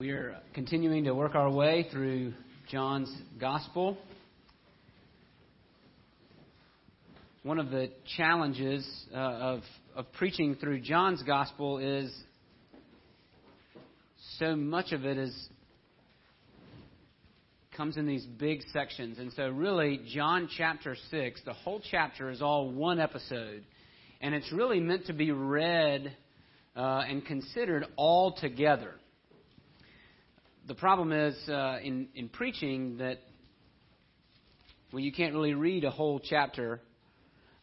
We are continuing to work our way through John's Gospel. One of the challenges uh, of, of preaching through John's Gospel is so much of it is comes in these big sections. And so really John chapter 6, the whole chapter is all one episode. And it's really meant to be read uh, and considered all together the problem is uh, in in preaching that well, you can't really read a whole chapter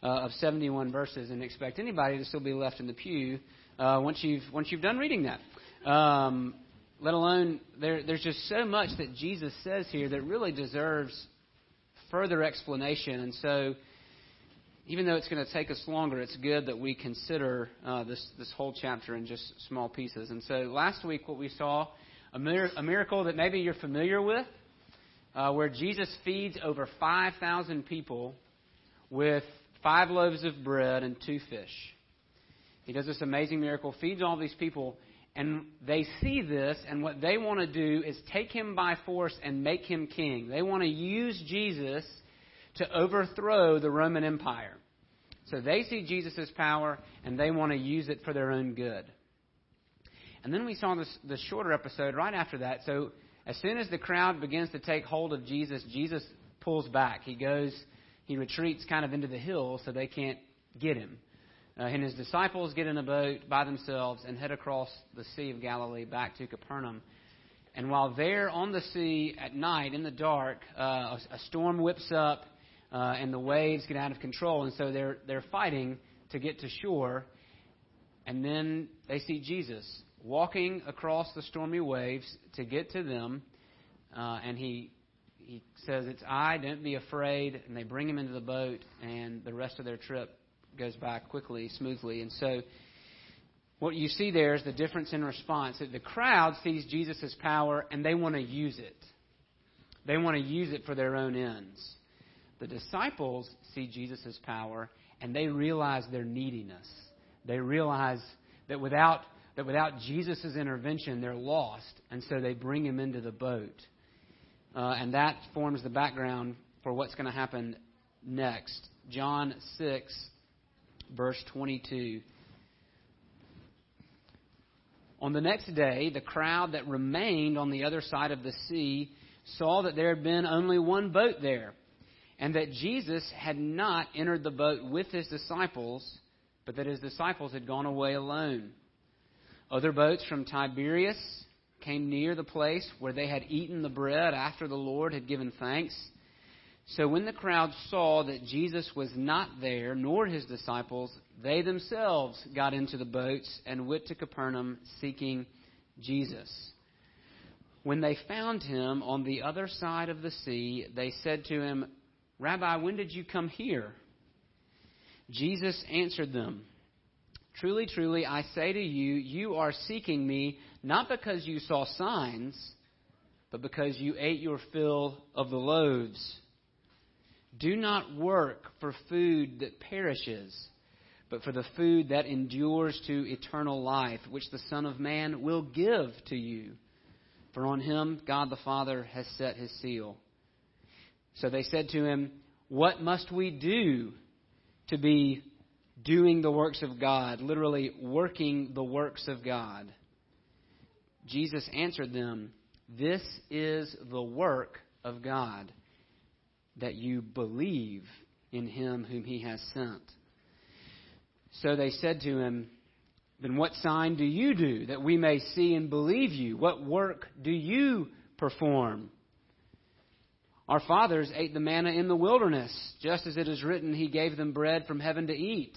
uh, of 71 verses and expect anybody to still be left in the pew uh, once you've once you've done reading that. Um, let alone there, there's just so much that Jesus says here that really deserves further explanation, and so. Even though it's going to take us longer, it's good that we consider uh, this this whole chapter in just small pieces. And so, last week, what we saw a, mir- a miracle that maybe you're familiar with, uh, where Jesus feeds over 5,000 people with five loaves of bread and two fish. He does this amazing miracle, feeds all these people, and they see this, and what they want to do is take him by force and make him king. They want to use Jesus to overthrow the Roman Empire. So they see Jesus' power, and they want to use it for their own good. And then we saw this, the shorter episode right after that. So as soon as the crowd begins to take hold of Jesus, Jesus pulls back. He goes, he retreats kind of into the hills so they can't get him. Uh, and his disciples get in a boat by themselves and head across the Sea of Galilee back to Capernaum. And while they're on the sea at night in the dark, uh, a, a, storm whips up uh, and the waves get out of control. And so they're, they're fighting to get to shore. And then they see Jesus walking across the stormy waves to get to them, uh, and he he says, "It's I. Don't be afraid." And they bring him into the boat, and the rest of their trip goes by quickly, smoothly. And so, what you see there is the difference in response. That the crowd sees Jesus' power, and they want to use it. They want to use it for their own ends. The disciples see Jesus' power, and they realize their neediness. They realize that without that without Jesus' intervention, they're lost, and so they bring him into the boat. Uh, and that forms the background for what's going to happen next. John 6, verse 22. On the next day, the crowd that remained on the other side of the sea saw that there had been only one boat there, and that Jesus had not entered the boat with his disciples, but that his disciples had gone away alone. Other boats from Tiberias came near the place where they had eaten the bread after the Lord had given thanks. So when the crowd saw that Jesus was not there, nor his disciples, they themselves got into the boats and went to Capernaum seeking Jesus. When they found him on the other side of the sea, they said to him, Rabbi, when did you come here? Jesus answered them, Truly, truly, I say to you, you are seeking me not because you saw signs, but because you ate your fill of the loaves. Do not work for food that perishes, but for the food that endures to eternal life, which the Son of Man will give to you. For on him God the Father has set his seal. So they said to him, What must we do to be doing the works of God, literally working the works of God. Jesus answered them, This is the work of God, that you believe in him whom he has sent. So they said to him, Then what sign do you do that we may see and believe you? What work do you perform? Our fathers ate the manna in the wilderness, just as it is written, He gave them bread from heaven to eat.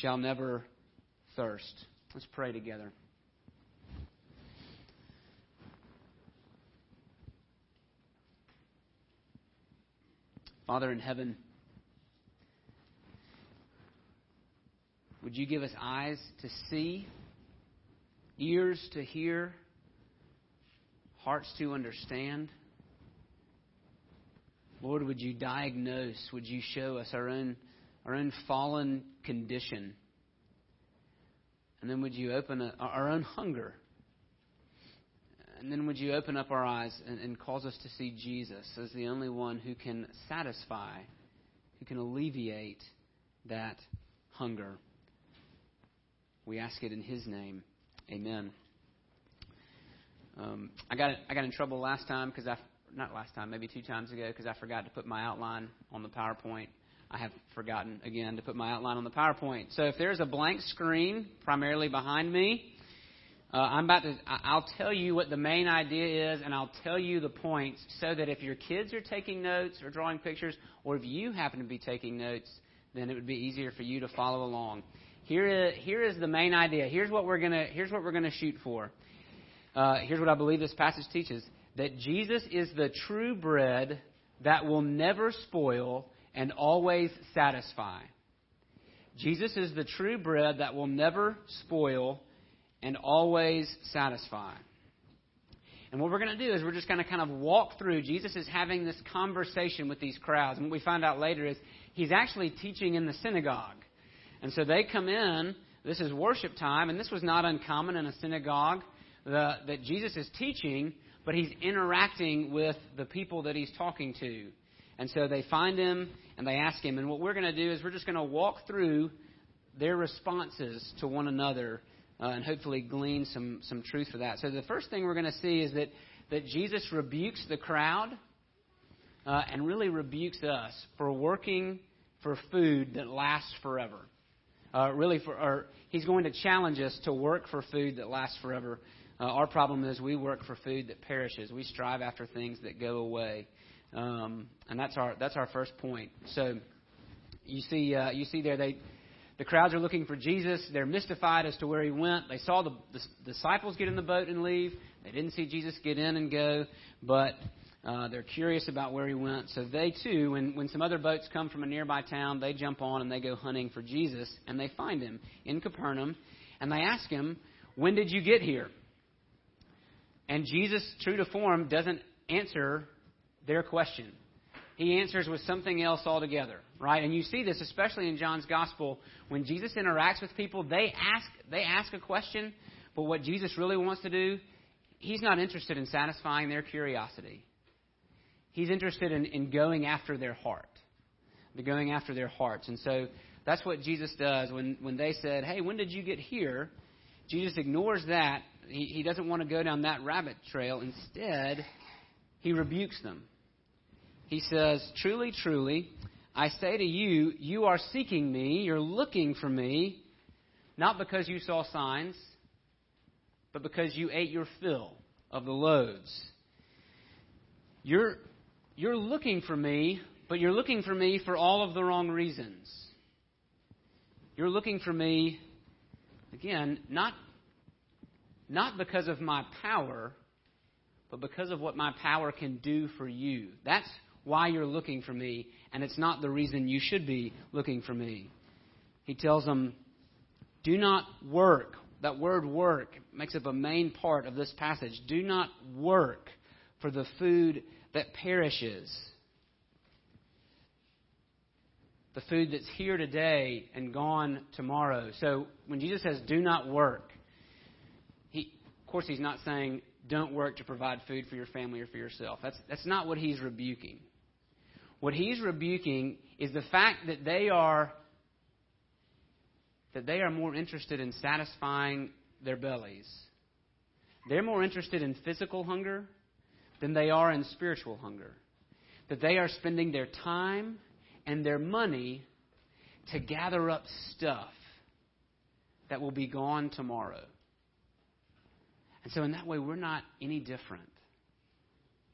shall never thirst. Let's pray together. Father in heaven, would you give us eyes to see, ears to hear, hearts to understand? Lord, would you diagnose, would you show us our own, our own fallen condition? And then would you open a, our own hunger? And then would you open up our eyes and, and cause us to see Jesus as the only one who can satisfy, who can alleviate that hunger? We ask it in His name. Amen. Um, I got I got in trouble last time because I not last time, maybe two times ago, because I forgot to put my outline on the PowerPoint. I have forgotten again to put my outline on the PowerPoint. So if there's a blank screen primarily behind me, uh, I'm about to. I'll tell you what the main idea is, and I'll tell you the points, so that if your kids are taking notes or drawing pictures, or if you happen to be taking notes, then it would be easier for you to follow along. Here is, here is the main idea. Here's what we're gonna. Here's what we're gonna shoot for. Uh, here's what I believe this passage teaches that Jesus is the true bread that will never spoil and always satisfy. Jesus is the true bread that will never spoil and always satisfy. And what we're going to do is we're just going to kind of walk through. Jesus is having this conversation with these crowds. And what we find out later is he's actually teaching in the synagogue. And so they come in. This is worship time, and this was not uncommon in a synagogue the, that Jesus is teaching but he's interacting with the people that he's talking to. And so they find him and they ask him. And what we're going to do is we're just going to walk through their responses to one another uh, and hopefully glean some, some truth for that. So the first thing we're going to see is that, that Jesus rebukes the crowd uh, and really rebukes us for working for food that lasts forever. Uh, really, for, or he's going to challenge us to work for food that lasts forever. Uh, our problem is we work for food that perishes. We strive after things that go away, um, and that's our that's our first point. So you see uh, you see there they the crowds are looking for Jesus. They're mystified as to where he went. They saw the, the disciples get in the boat and leave. They didn't see Jesus get in and go, but uh, they're curious about where he went. So they too, when, when some other boats come from a nearby town, they jump on and they go hunting for Jesus, and they find him in Capernaum, and they ask him, "When did you get here?" And Jesus, true to form, doesn't answer their question. He answers with something else altogether, right? And you see this especially in John's gospel when Jesus interacts with people, they ask they ask a question, but what Jesus really wants to do, he's not interested in satisfying their curiosity. He's interested in, in going after their heart. The going after their hearts. And so that's what Jesus does when, when they said, Hey, when did you get here? Jesus ignores that he, he doesn't want to go down that rabbit trail. Instead, he rebukes them. He says, Truly, truly, I say to you, you are seeking me, you're looking for me, not because you saw signs, but because you ate your fill of the loaves. You're, you're looking for me, but you're looking for me for all of the wrong reasons. You're looking for me, again, not not because of my power, but because of what my power can do for you. That's why you're looking for me, and it's not the reason you should be looking for me. He tells them, Do not work. That word work makes up a main part of this passage. Do not work for the food that perishes. The food that's here today and gone tomorrow. So when Jesus says, Do not work, he, of course, he's not saying don't work to provide food for your family or for yourself. That's, that's not what he's rebuking. What he's rebuking is the fact that they are that they are more interested in satisfying their bellies. They're more interested in physical hunger than they are in spiritual hunger. That they are spending their time and their money to gather up stuff that will be gone tomorrow. And so, in that way, we're not any different.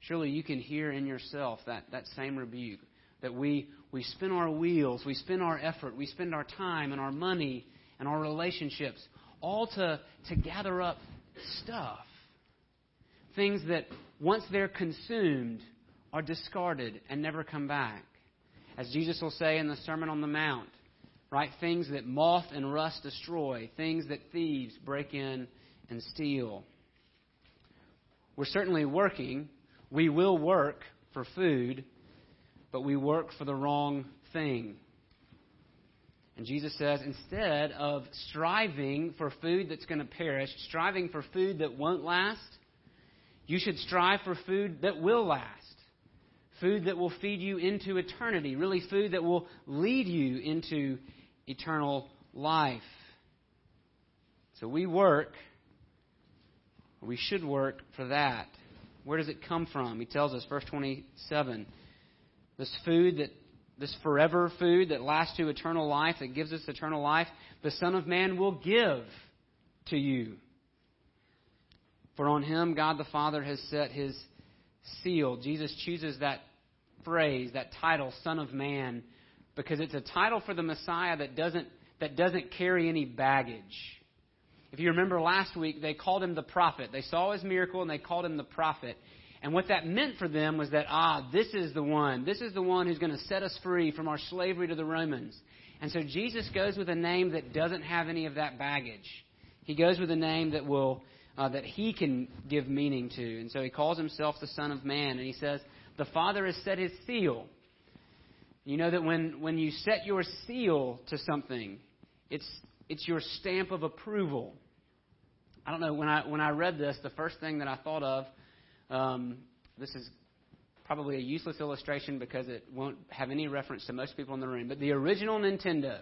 Surely you can hear in yourself that, that same rebuke that we, we spin our wheels, we spend our effort, we spend our time and our money and our relationships all to, to gather up stuff. Things that, once they're consumed, are discarded and never come back. as Jesus will say in the Sermon on the Mount, right? Things that moth and rust destroy, things that thieves break in and steal. We're certainly working. We will work for food, but we work for the wrong thing. And Jesus says, instead of striving for food that's going to perish, striving for food that won't last, you should strive for food that will last. Food that will feed you into eternity. Really, food that will lead you into eternal life. So we work, we should work for that. Where does it come from? He tells us, verse 27, this food that this forever food that lasts to eternal life, that gives us eternal life, the Son of Man will give to you. For on him God the Father has set his seal. Jesus chooses that phrase, that title, Son of Man, because it's a title for the Messiah that doesn't, that doesn't carry any baggage. If you remember last week, they called him the prophet. They saw his miracle and they called him the prophet. And what that meant for them was that, ah, this is the one. This is the one who's going to set us free from our slavery to the Romans. And so Jesus goes with a name that doesn't have any of that baggage. He goes with a name that will, uh, that he can give meaning to. And so he calls himself the Son of Man. And he says, the Father has set his seal. You know that when, when you set your seal to something, it's, it's your stamp of approval. I don't know, when I, when I read this, the first thing that I thought of um, this is probably a useless illustration because it won't have any reference to most people in the room. But the original Nintendo,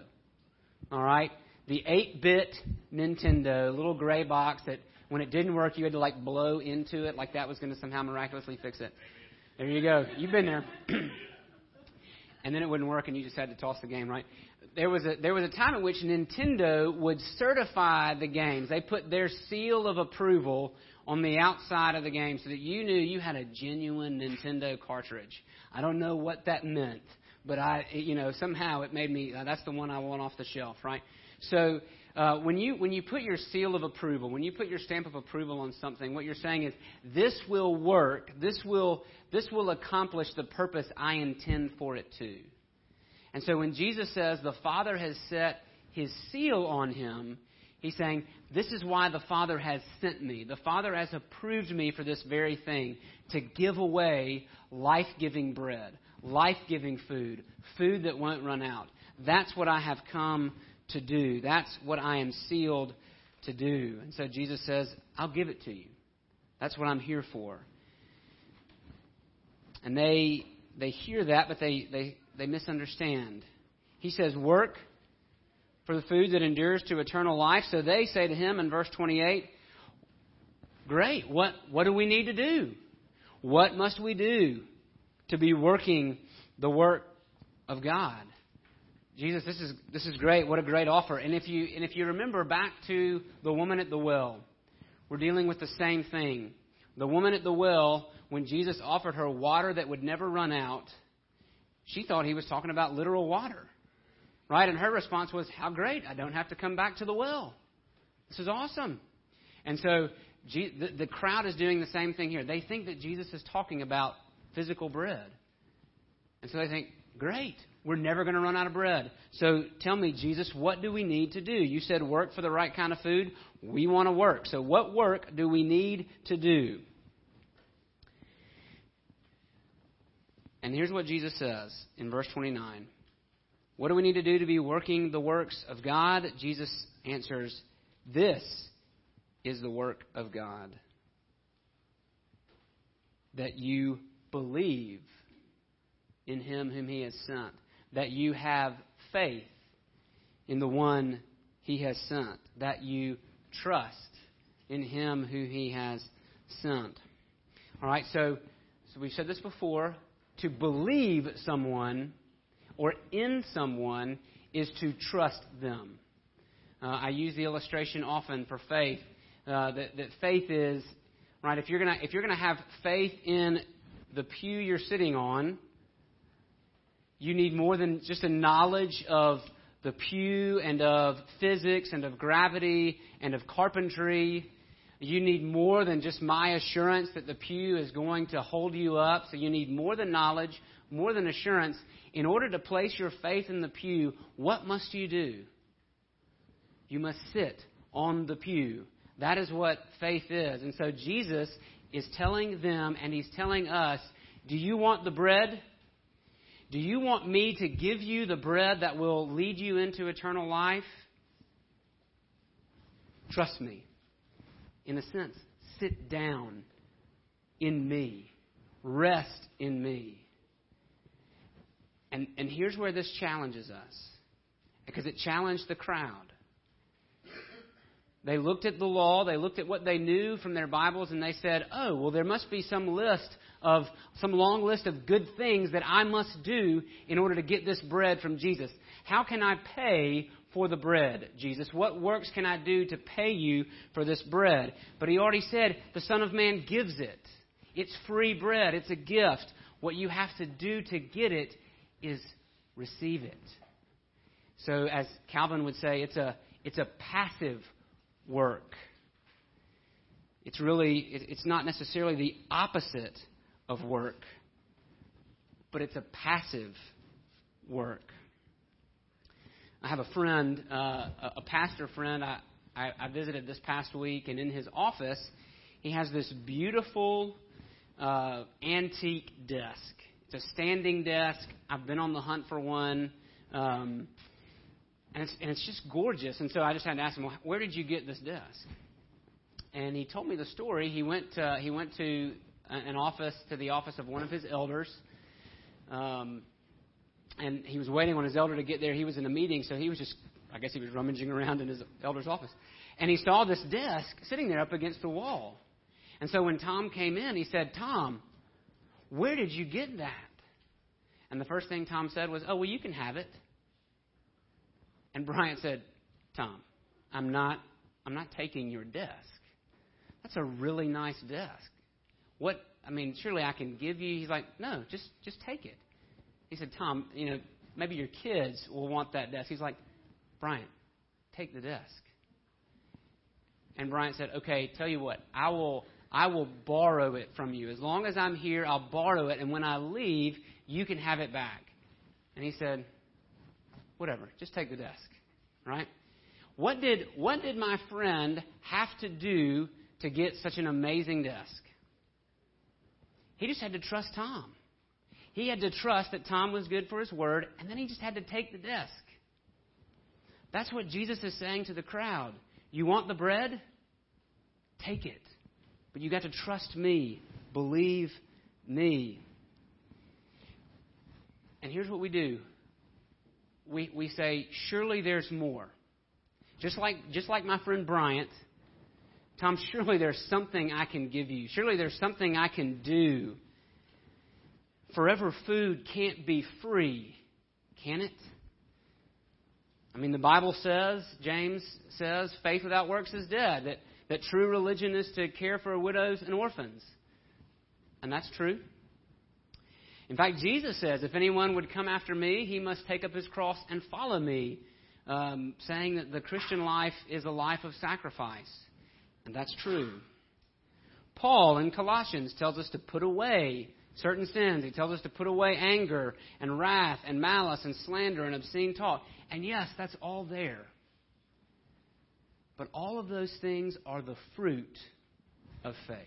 all right, the 8-bit Nintendo, little gray box that when it didn't work, you had to like blow into it, like that was going to somehow miraculously fix it. There you go. You've been there. and then it wouldn't work, and you just had to toss the game, right? There was a there was a time at which Nintendo would certify the games. They put their seal of approval on the outside of the game so that you knew you had a genuine Nintendo cartridge. I don't know what that meant, but I, you know, somehow it made me. Uh, that's the one I want off the shelf, right? So uh, when you when you put your seal of approval, when you put your stamp of approval on something, what you're saying is this will work. This will this will accomplish the purpose I intend for it to. And so when Jesus says the Father has set His seal on him, He's saying, This is why the Father has sent me. The Father has approved me for this very thing to give away life giving bread, life giving food, food that won't run out. That's what I have come to do. That's what I am sealed to do. And so Jesus says, I'll give it to you. That's what I'm here for. And they they hear that, but they, they, they misunderstand. He says, Work for the food that endures to eternal life. So they say to him in verse 28, Great, what, what do we need to do? What must we do to be working the work of God? Jesus, this is, this is great. What a great offer. And if, you, and if you remember back to the woman at the well, we're dealing with the same thing. The woman at the well, when Jesus offered her water that would never run out, she thought he was talking about literal water. Right? And her response was, How great. I don't have to come back to the well. This is awesome. And so the crowd is doing the same thing here. They think that Jesus is talking about physical bread. And so they think, Great. We're never going to run out of bread. So tell me, Jesus, what do we need to do? You said work for the right kind of food. We want to work. So what work do we need to do? And here's what Jesus says in verse 29 what do we need to do to be working the works of God? Jesus answers, This is the work of God. That you believe in him whom he has sent. That you have faith in the one he has sent. That you trust in him who he has sent. All right, so, so we've said this before. To believe someone or in someone is to trust them. Uh, I use the illustration often for faith uh, that, that faith is right. If you're gonna if you're gonna have faith in the pew you're sitting on, you need more than just a knowledge of the pew and of physics and of gravity and of carpentry. You need more than just my assurance that the pew is going to hold you up. So you need more than knowledge, more than assurance. In order to place your faith in the pew, what must you do? You must sit on the pew. That is what faith is. And so Jesus is telling them and he's telling us do you want the bread? Do you want me to give you the bread that will lead you into eternal life? Trust me. In a sense, sit down in me, rest in me. And, and here's where this challenges us because it challenged the crowd. They looked at the law, they looked at what they knew from their Bibles, and they said, Oh, well, there must be some list of, some long list of good things that I must do in order to get this bread from Jesus. How can I pay for the bread, Jesus? What works can I do to pay you for this bread? But he already said, The Son of Man gives it. It's free bread, it's a gift. What you have to do to get it is receive it. So, as Calvin would say, it's a, it's a passive work. It's really, it's not necessarily the opposite of work, but it's a passive work. I have a friend, uh, a pastor friend, I, I, I visited this past week, and in his office, he has this beautiful uh, antique desk. It's a standing desk. I've been on the hunt for one. Um, and it's, and it's just gorgeous. And so I just had to ask him, well, where did you get this desk? And he told me the story. He went to, he went to an office to the office of one of his elders. Um, and he was waiting on his elder to get there. He was in a meeting, so he was just, I guess he was rummaging around in his elder's office. And he saw this desk sitting there up against the wall. And so when Tom came in, he said, Tom, where did you get that? And the first thing Tom said was, Oh, well, you can have it. And Bryant said, Tom, I'm not, I'm not taking your desk. That's a really nice desk. What, I mean, surely I can give you. He's like, no, just, just take it. He said, Tom, you know, maybe your kids will want that desk. He's like, Bryant, take the desk. And Bryant said, okay, tell you what, I will, I will borrow it from you. As long as I'm here, I'll borrow it, and when I leave, you can have it back. And he said, whatever, just take the desk, right? What did, what did my friend have to do to get such an amazing desk? He just had to trust Tom. He had to trust that Tom was good for his word, and then he just had to take the desk. That's what Jesus is saying to the crowd. You want the bread? Take it. But you got to trust me. Believe me. And here's what we do we, we say, surely there's more. Just like, just like my friend Bryant, Tom, surely there's something I can give you. Surely there's something I can do. Forever food can't be free, can it? I mean, the Bible says, James says, faith without works is dead. That, that true religion is to care for widows and orphans. And that's true. In fact, Jesus says, if anyone would come after me, he must take up his cross and follow me, um, saying that the Christian life is a life of sacrifice. And that's true. Paul in Colossians tells us to put away certain sins. He tells us to put away anger and wrath and malice and slander and obscene talk. And yes, that's all there. But all of those things are the fruit of faith.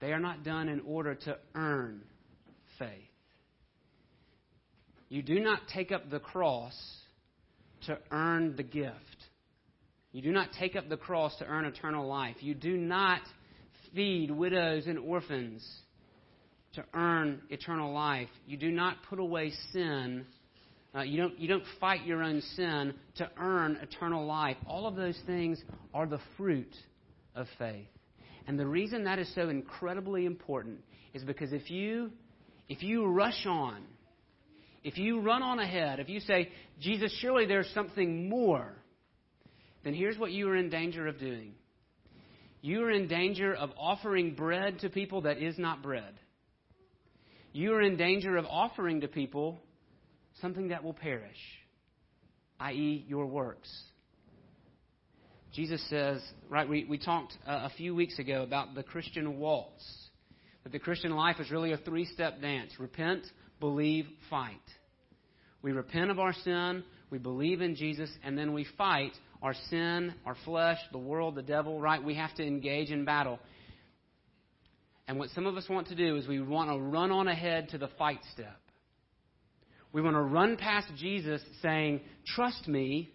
They are not done in order to earn faith. You do not take up the cross to earn the gift. You do not take up the cross to earn eternal life. You do not feed widows and orphans to earn eternal life. You do not put away sin. Uh, you, don't, you don't fight your own sin to earn eternal life. All of those things are the fruit of faith. And the reason that is so incredibly important is because if you if you rush on, if you run on ahead, if you say, Jesus, surely there's something more, then here's what you are in danger of doing. You are in danger of offering bread to people that is not bread. You are in danger of offering to people something that will perish, i.e., your works. Jesus says, right, we, we talked uh, a few weeks ago about the Christian waltz that the Christian life is really a three step dance repent, believe, fight. We repent of our sin, we believe in Jesus, and then we fight our sin, our flesh, the world, the devil, right? We have to engage in battle. And what some of us want to do is we want to run on ahead to the fight step. We want to run past Jesus saying, Trust me,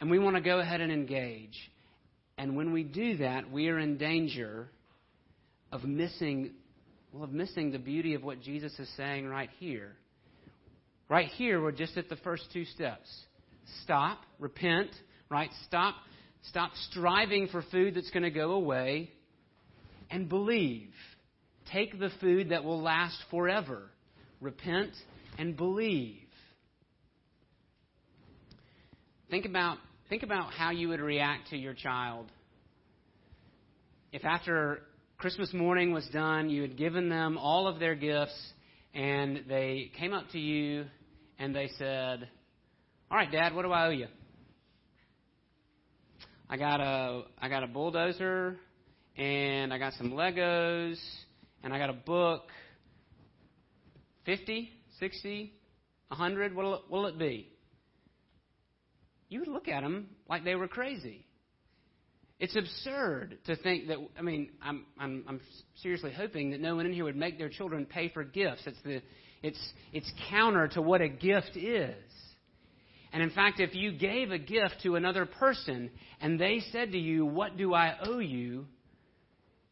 and we want to go ahead and engage. And when we do that, we are in danger of missing, well, of missing the beauty of what Jesus is saying right here. Right here, we're just at the first two steps. Stop, repent, right? Stop, stop striving for food that's going to go away, and believe. Take the food that will last forever. Repent and believe. Think about, think about how you would react to your child. If after Christmas morning was done, you had given them all of their gifts, and they came up to you and they said, All right, Dad, what do I owe you? I got a I got a bulldozer and I got some Legos and I got a book. Fifty? 60, 100, what'll it, what'll it be? You would look at them like they were crazy. It's absurd to think that, I mean, I'm, I'm, I'm seriously hoping that no one in here would make their children pay for gifts. It's, the, it's, it's counter to what a gift is. And in fact, if you gave a gift to another person and they said to you, What do I owe you?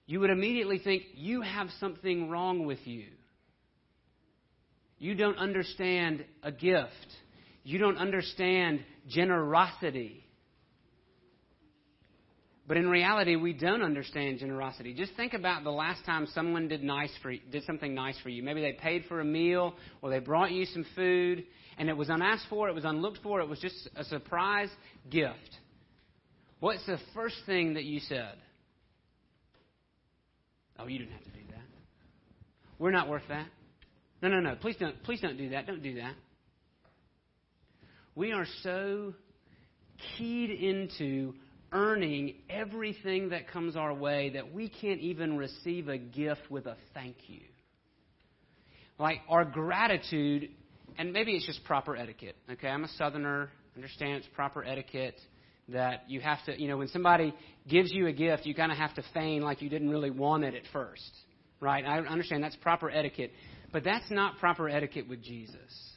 You would immediately think, You have something wrong with you. You don't understand a gift. You don't understand generosity. But in reality, we don't understand generosity. Just think about the last time someone did nice for you, did something nice for you. Maybe they paid for a meal or they brought you some food and it was unasked for, it was unlooked for, it was just a surprise gift. What's the first thing that you said? Oh, you didn't have to do that. We're not worth that. No, no, no. Please don't, please don't do that. Don't do that. We are so keyed into earning everything that comes our way that we can't even receive a gift with a thank you. Like our gratitude, and maybe it's just proper etiquette. Okay, I'm a southerner, understand it's proper etiquette that you have to, you know, when somebody gives you a gift, you kind of have to feign like you didn't really want it at first. Right? I understand that's proper etiquette. But that's not proper etiquette with Jesus.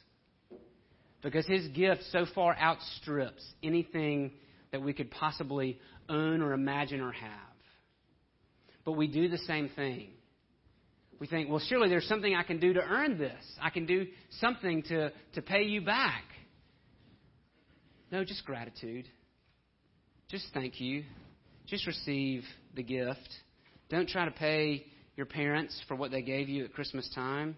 Because his gift so far outstrips anything that we could possibly own or imagine or have. But we do the same thing. We think, well, surely there's something I can do to earn this. I can do something to, to pay you back. No, just gratitude. Just thank you. Just receive the gift. Don't try to pay your parents for what they gave you at Christmas time.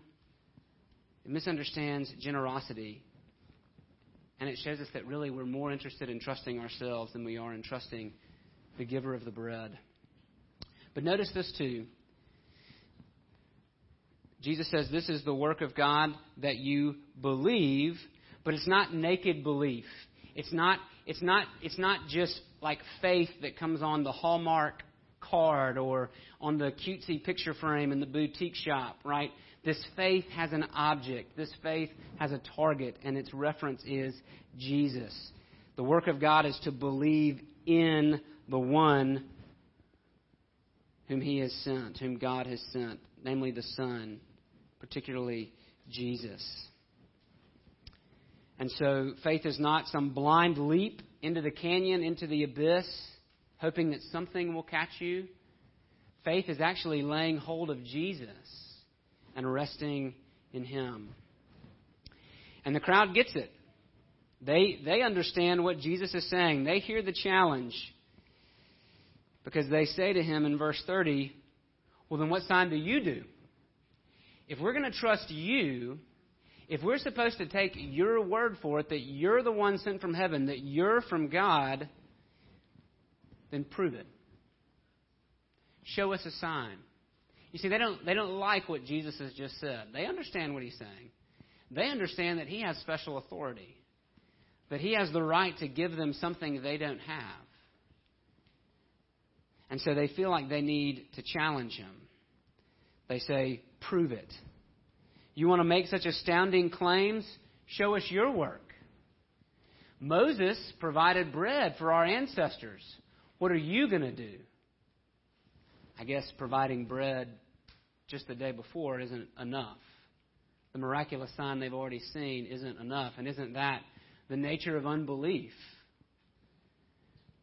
It misunderstands generosity. And it shows us that really we're more interested in trusting ourselves than we are in trusting the giver of the bread. But notice this too. Jesus says this is the work of God that you believe, but it's not naked belief. It's not, it's not, it's not just like faith that comes on the Hallmark card or on the cutesy picture frame in the boutique shop, right? This faith has an object. This faith has a target, and its reference is Jesus. The work of God is to believe in the one whom He has sent, whom God has sent, namely the Son, particularly Jesus. And so faith is not some blind leap into the canyon, into the abyss hoping that something will catch you. Faith is actually laying hold of Jesus and resting in Him. And the crowd gets it. They, they understand what Jesus is saying. They hear the challenge because they say to him in verse 30, Well, then what sign do you do? If we're going to trust you, if we're supposed to take your word for it, that you're the one sent from heaven, that you're from God, then prove it. Show us a sign. You see, they don't, they don't like what Jesus has just said. They understand what he's saying. They understand that he has special authority, that he has the right to give them something they don't have. And so they feel like they need to challenge him. They say, Prove it. You want to make such astounding claims? Show us your work. Moses provided bread for our ancestors. What are you going to do? I guess providing bread just the day before isn't enough. The miraculous sign they've already seen isn't enough. And isn't that the nature of unbelief?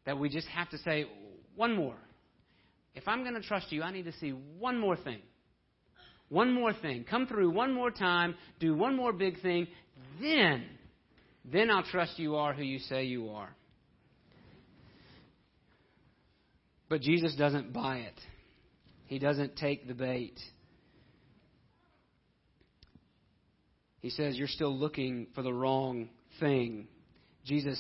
That we just have to say, one more. If I'm going to trust you, I need to see one more thing. One more thing. Come through one more time, do one more big thing, then, then I'll trust you are who you say you are. But Jesus doesn't buy it. He doesn't take the bait. He says, You're still looking for the wrong thing. Jesus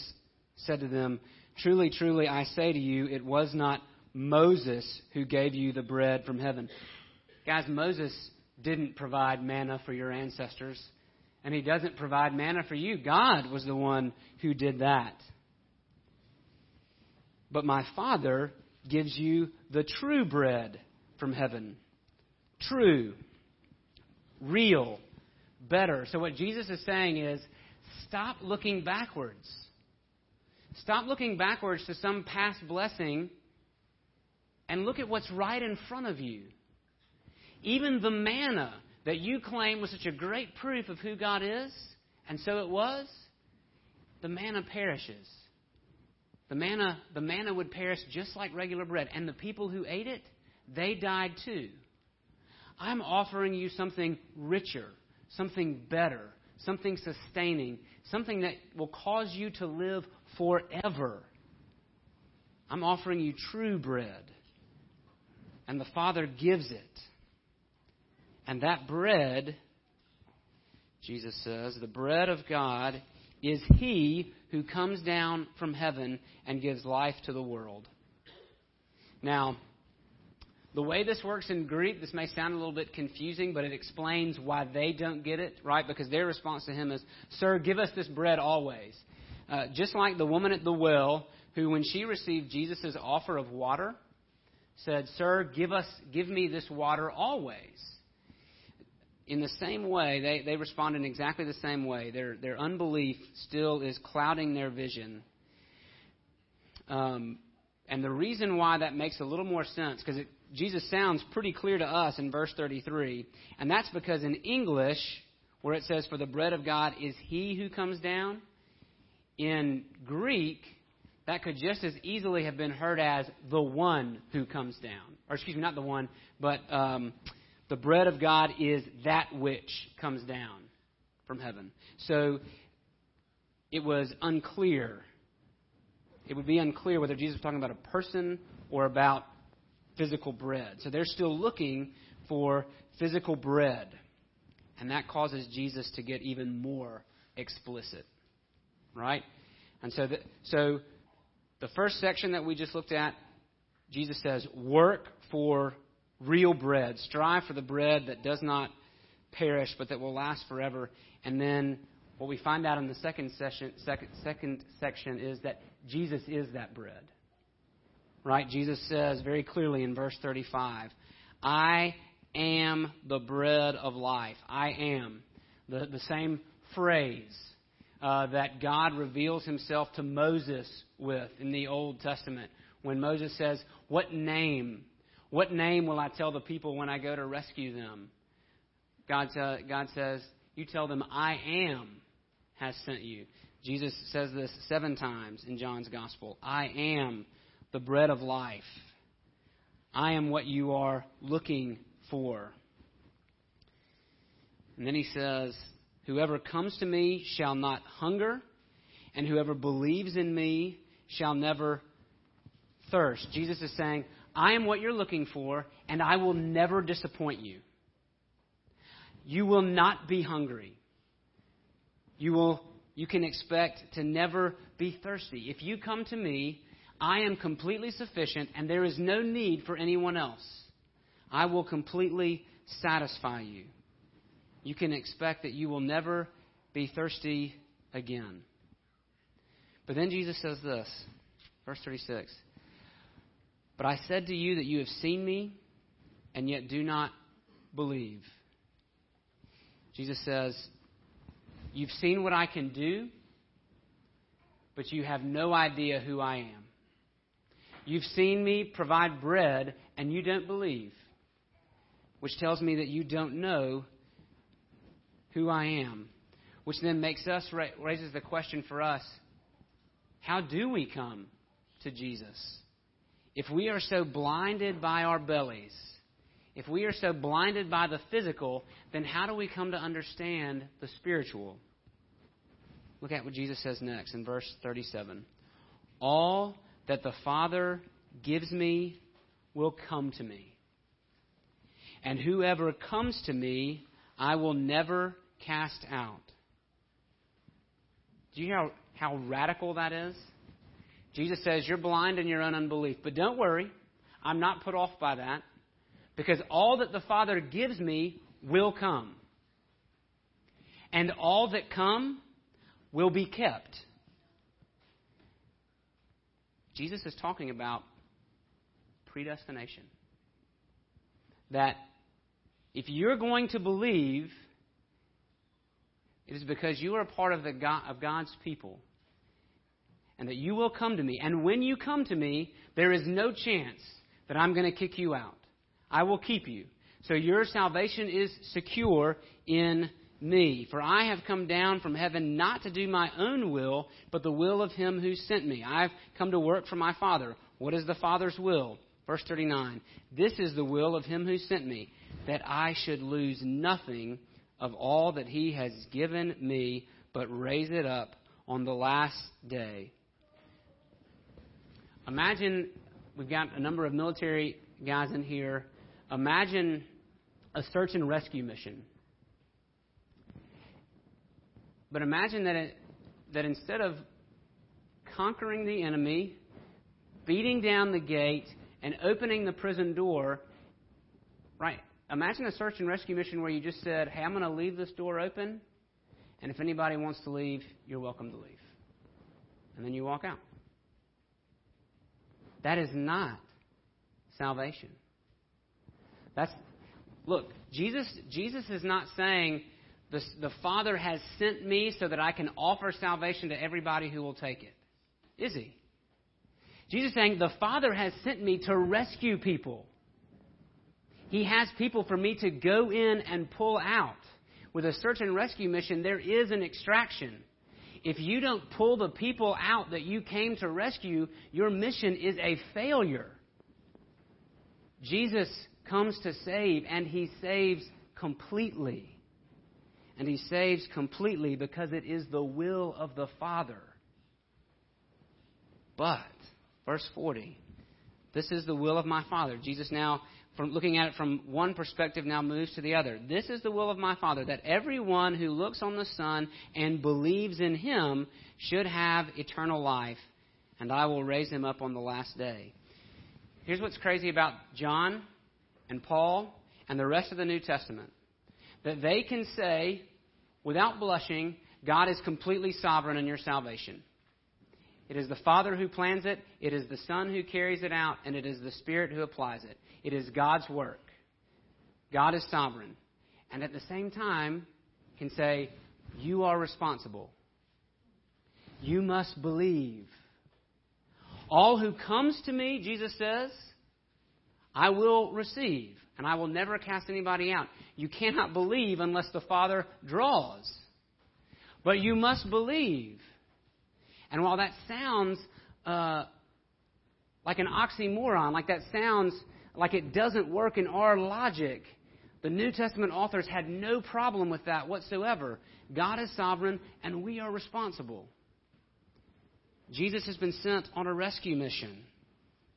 said to them, Truly, truly, I say to you, it was not Moses who gave you the bread from heaven. Guys, Moses didn't provide manna for your ancestors, and he doesn't provide manna for you. God was the one who did that. But my Father gives you the true bread from heaven. True, real, better. So, what Jesus is saying is stop looking backwards. Stop looking backwards to some past blessing and look at what's right in front of you. Even the manna that you claim was such a great proof of who God is, and so it was, the manna perishes. The manna, the manna would perish just like regular bread, and the people who ate it, they died too. I'm offering you something richer, something better, something sustaining, something that will cause you to live forever. I'm offering you true bread. And the Father gives it. And that bread, Jesus says, the bread of God is He who comes down from heaven and gives life to the world. Now, the way this works in Greek, this may sound a little bit confusing, but it explains why they don't get it, right? Because their response to him is, Sir, give us this bread always. Uh, just like the woman at the well, who, when she received Jesus' offer of water, said, Sir, give, us, give me this water always. In the same way, they, they respond in exactly the same way. Their, their unbelief still is clouding their vision. Um, and the reason why that makes a little more sense, because Jesus sounds pretty clear to us in verse 33, and that's because in English, where it says, For the bread of God is he who comes down, in Greek, that could just as easily have been heard as the one who comes down. Or, excuse me, not the one, but um, the bread of God is that which comes down from heaven. So it was unclear it would be unclear whether Jesus was talking about a person or about physical bread. So they're still looking for physical bread. And that causes Jesus to get even more explicit. Right? And so the, so the first section that we just looked at, Jesus says, work for real bread. Strive for the bread that does not perish, but that will last forever. And then what we find out in the second, session, second, second section is that Jesus is that bread. Right? Jesus says very clearly in verse 35, I am the bread of life. I am. The, the same phrase uh, that God reveals himself to Moses with in the Old Testament. When Moses says, What name? What name will I tell the people when I go to rescue them? God, God says, You tell them, I am has sent you. Jesus says this seven times in John's Gospel I am the bread of life. I am what you are looking for. And then he says, Whoever comes to me shall not hunger, and whoever believes in me shall never thirst. Jesus is saying, I am what you're looking for, and I will never disappoint you. You will not be hungry. You will you can expect to never be thirsty. If you come to me, I am completely sufficient and there is no need for anyone else. I will completely satisfy you. You can expect that you will never be thirsty again. But then Jesus says this, verse 36 But I said to you that you have seen me, and yet do not believe? Jesus says, You've seen what I can do, but you have no idea who I am. You've seen me provide bread, and you don't believe, which tells me that you don't know who I am. Which then makes us, raises the question for us how do we come to Jesus? If we are so blinded by our bellies, if we are so blinded by the physical, then how do we come to understand the spiritual? Look at what Jesus says next in verse 37. All that the Father gives me will come to me. And whoever comes to me, I will never cast out. Do you hear how, how radical that is? Jesus says, You're blind in your own unbelief. But don't worry, I'm not put off by that because all that the Father gives me will come. And all that come will be kept. Jesus is talking about predestination. That if you're going to believe, it is because you are a part of, the God, of God's people. And that you will come to me. And when you come to me, there is no chance that I'm going to kick you out. I will keep you. So your salvation is secure in me. For I have come down from heaven not to do my own will, but the will of him who sent me. I have come to work for my Father. What is the Father's will? Verse 39 This is the will of him who sent me, that I should lose nothing of all that he has given me, but raise it up on the last day. Imagine we've got a number of military guys in here. Imagine a search and rescue mission. But imagine that, it, that instead of conquering the enemy, beating down the gate, and opening the prison door, right? Imagine a search and rescue mission where you just said, hey, I'm going to leave this door open, and if anybody wants to leave, you're welcome to leave. And then you walk out. That is not salvation. That's look, Jesus Jesus is not saying the, the Father has sent me so that I can offer salvation to everybody who will take it. Is he? Jesus is saying, The Father has sent me to rescue people. He has people for me to go in and pull out. With a search and rescue mission, there is an extraction. If you don't pull the people out that you came to rescue, your mission is a failure. Jesus comes to save, and he saves completely. And he saves completely because it is the will of the Father. But, verse 40, this is the will of my Father. Jesus now, from looking at it from one perspective, now moves to the other. This is the will of my Father, that everyone who looks on the Son and believes in him should have eternal life, and I will raise him up on the last day. Here's what's crazy about John and Paul and the rest of the New Testament that they can say, without blushing, God is completely sovereign in your salvation. It is the Father who plans it, it is the Son who carries it out, and it is the Spirit who applies it. It is God's work. God is sovereign. And at the same time, can say, You are responsible. You must believe. All who comes to me, Jesus says, I will receive, and I will never cast anybody out. You cannot believe unless the Father draws. But you must believe. And while that sounds uh, like an oxymoron, like that sounds like it doesn't work in our logic, the New Testament authors had no problem with that whatsoever. God is sovereign, and we are responsible. Jesus has been sent on a rescue mission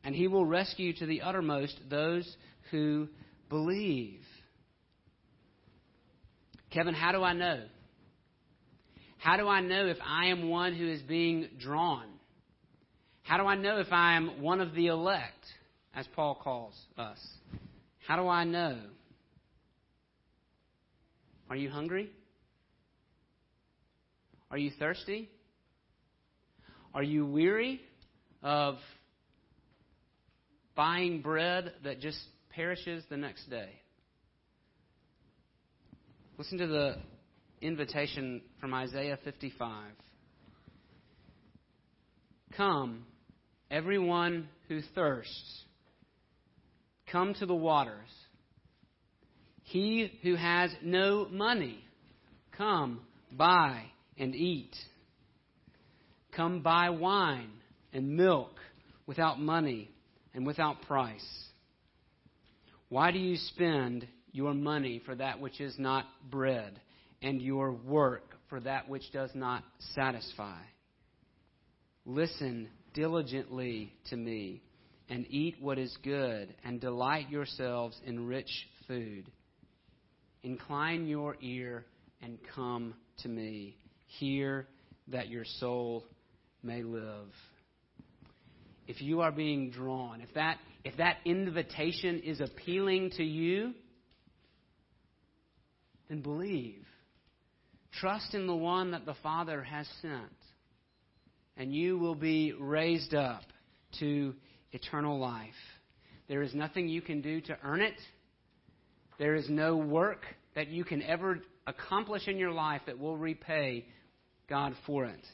and he will rescue to the uttermost those who believe. Kevin, how do I know? How do I know if I am one who is being drawn? How do I know if I am one of the elect, as Paul calls us? How do I know? Are you hungry? Are you thirsty? Are you weary of buying bread that just perishes the next day? Listen to the invitation from Isaiah 55. Come, everyone who thirsts, come to the waters. He who has no money, come, buy and eat. Come buy wine and milk without money and without price. Why do you spend your money for that which is not bread, and your work for that which does not satisfy? Listen diligently to me, and eat what is good, and delight yourselves in rich food. Incline your ear and come to me. Hear that your soul may live. If you are being drawn, if that, if that invitation is appealing to you, then believe. Trust in the one that the Father has sent and you will be raised up to eternal life. There is nothing you can do to earn it. There is no work that you can ever accomplish in your life that will repay God for it.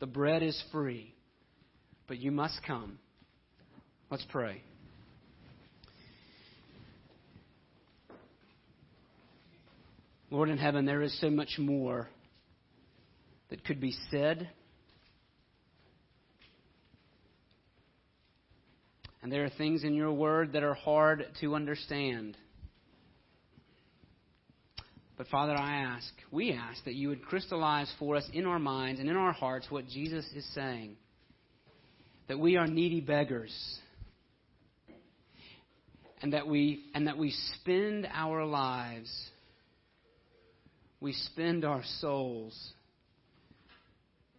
The bread is free, but you must come. Let's pray. Lord in heaven, there is so much more that could be said And there are things in your word that are hard to understand. But Father, I ask, we ask that you would crystallize for us in our minds and in our hearts what Jesus is saying. That we are needy beggars. And that we and that we spend our lives we spend our souls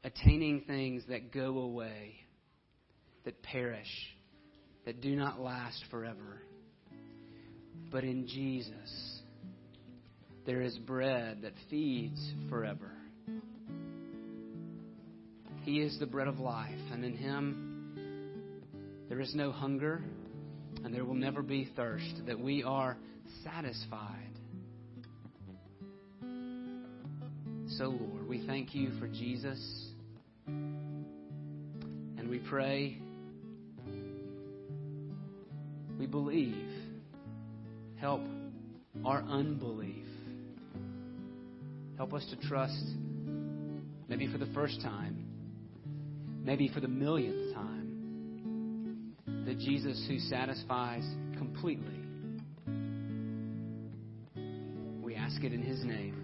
attaining things that go away, that perish that do not last forever. But in Jesus, there is bread that feeds forever. He is the bread of life, and in Him there is no hunger, and there will never be thirst, that we are satisfied. So, Lord, we thank you for Jesus, and we pray we believe. Help our unbelief. Help us to trust, maybe for the first time, maybe for the millionth time, that Jesus who satisfies completely. We ask it in His name.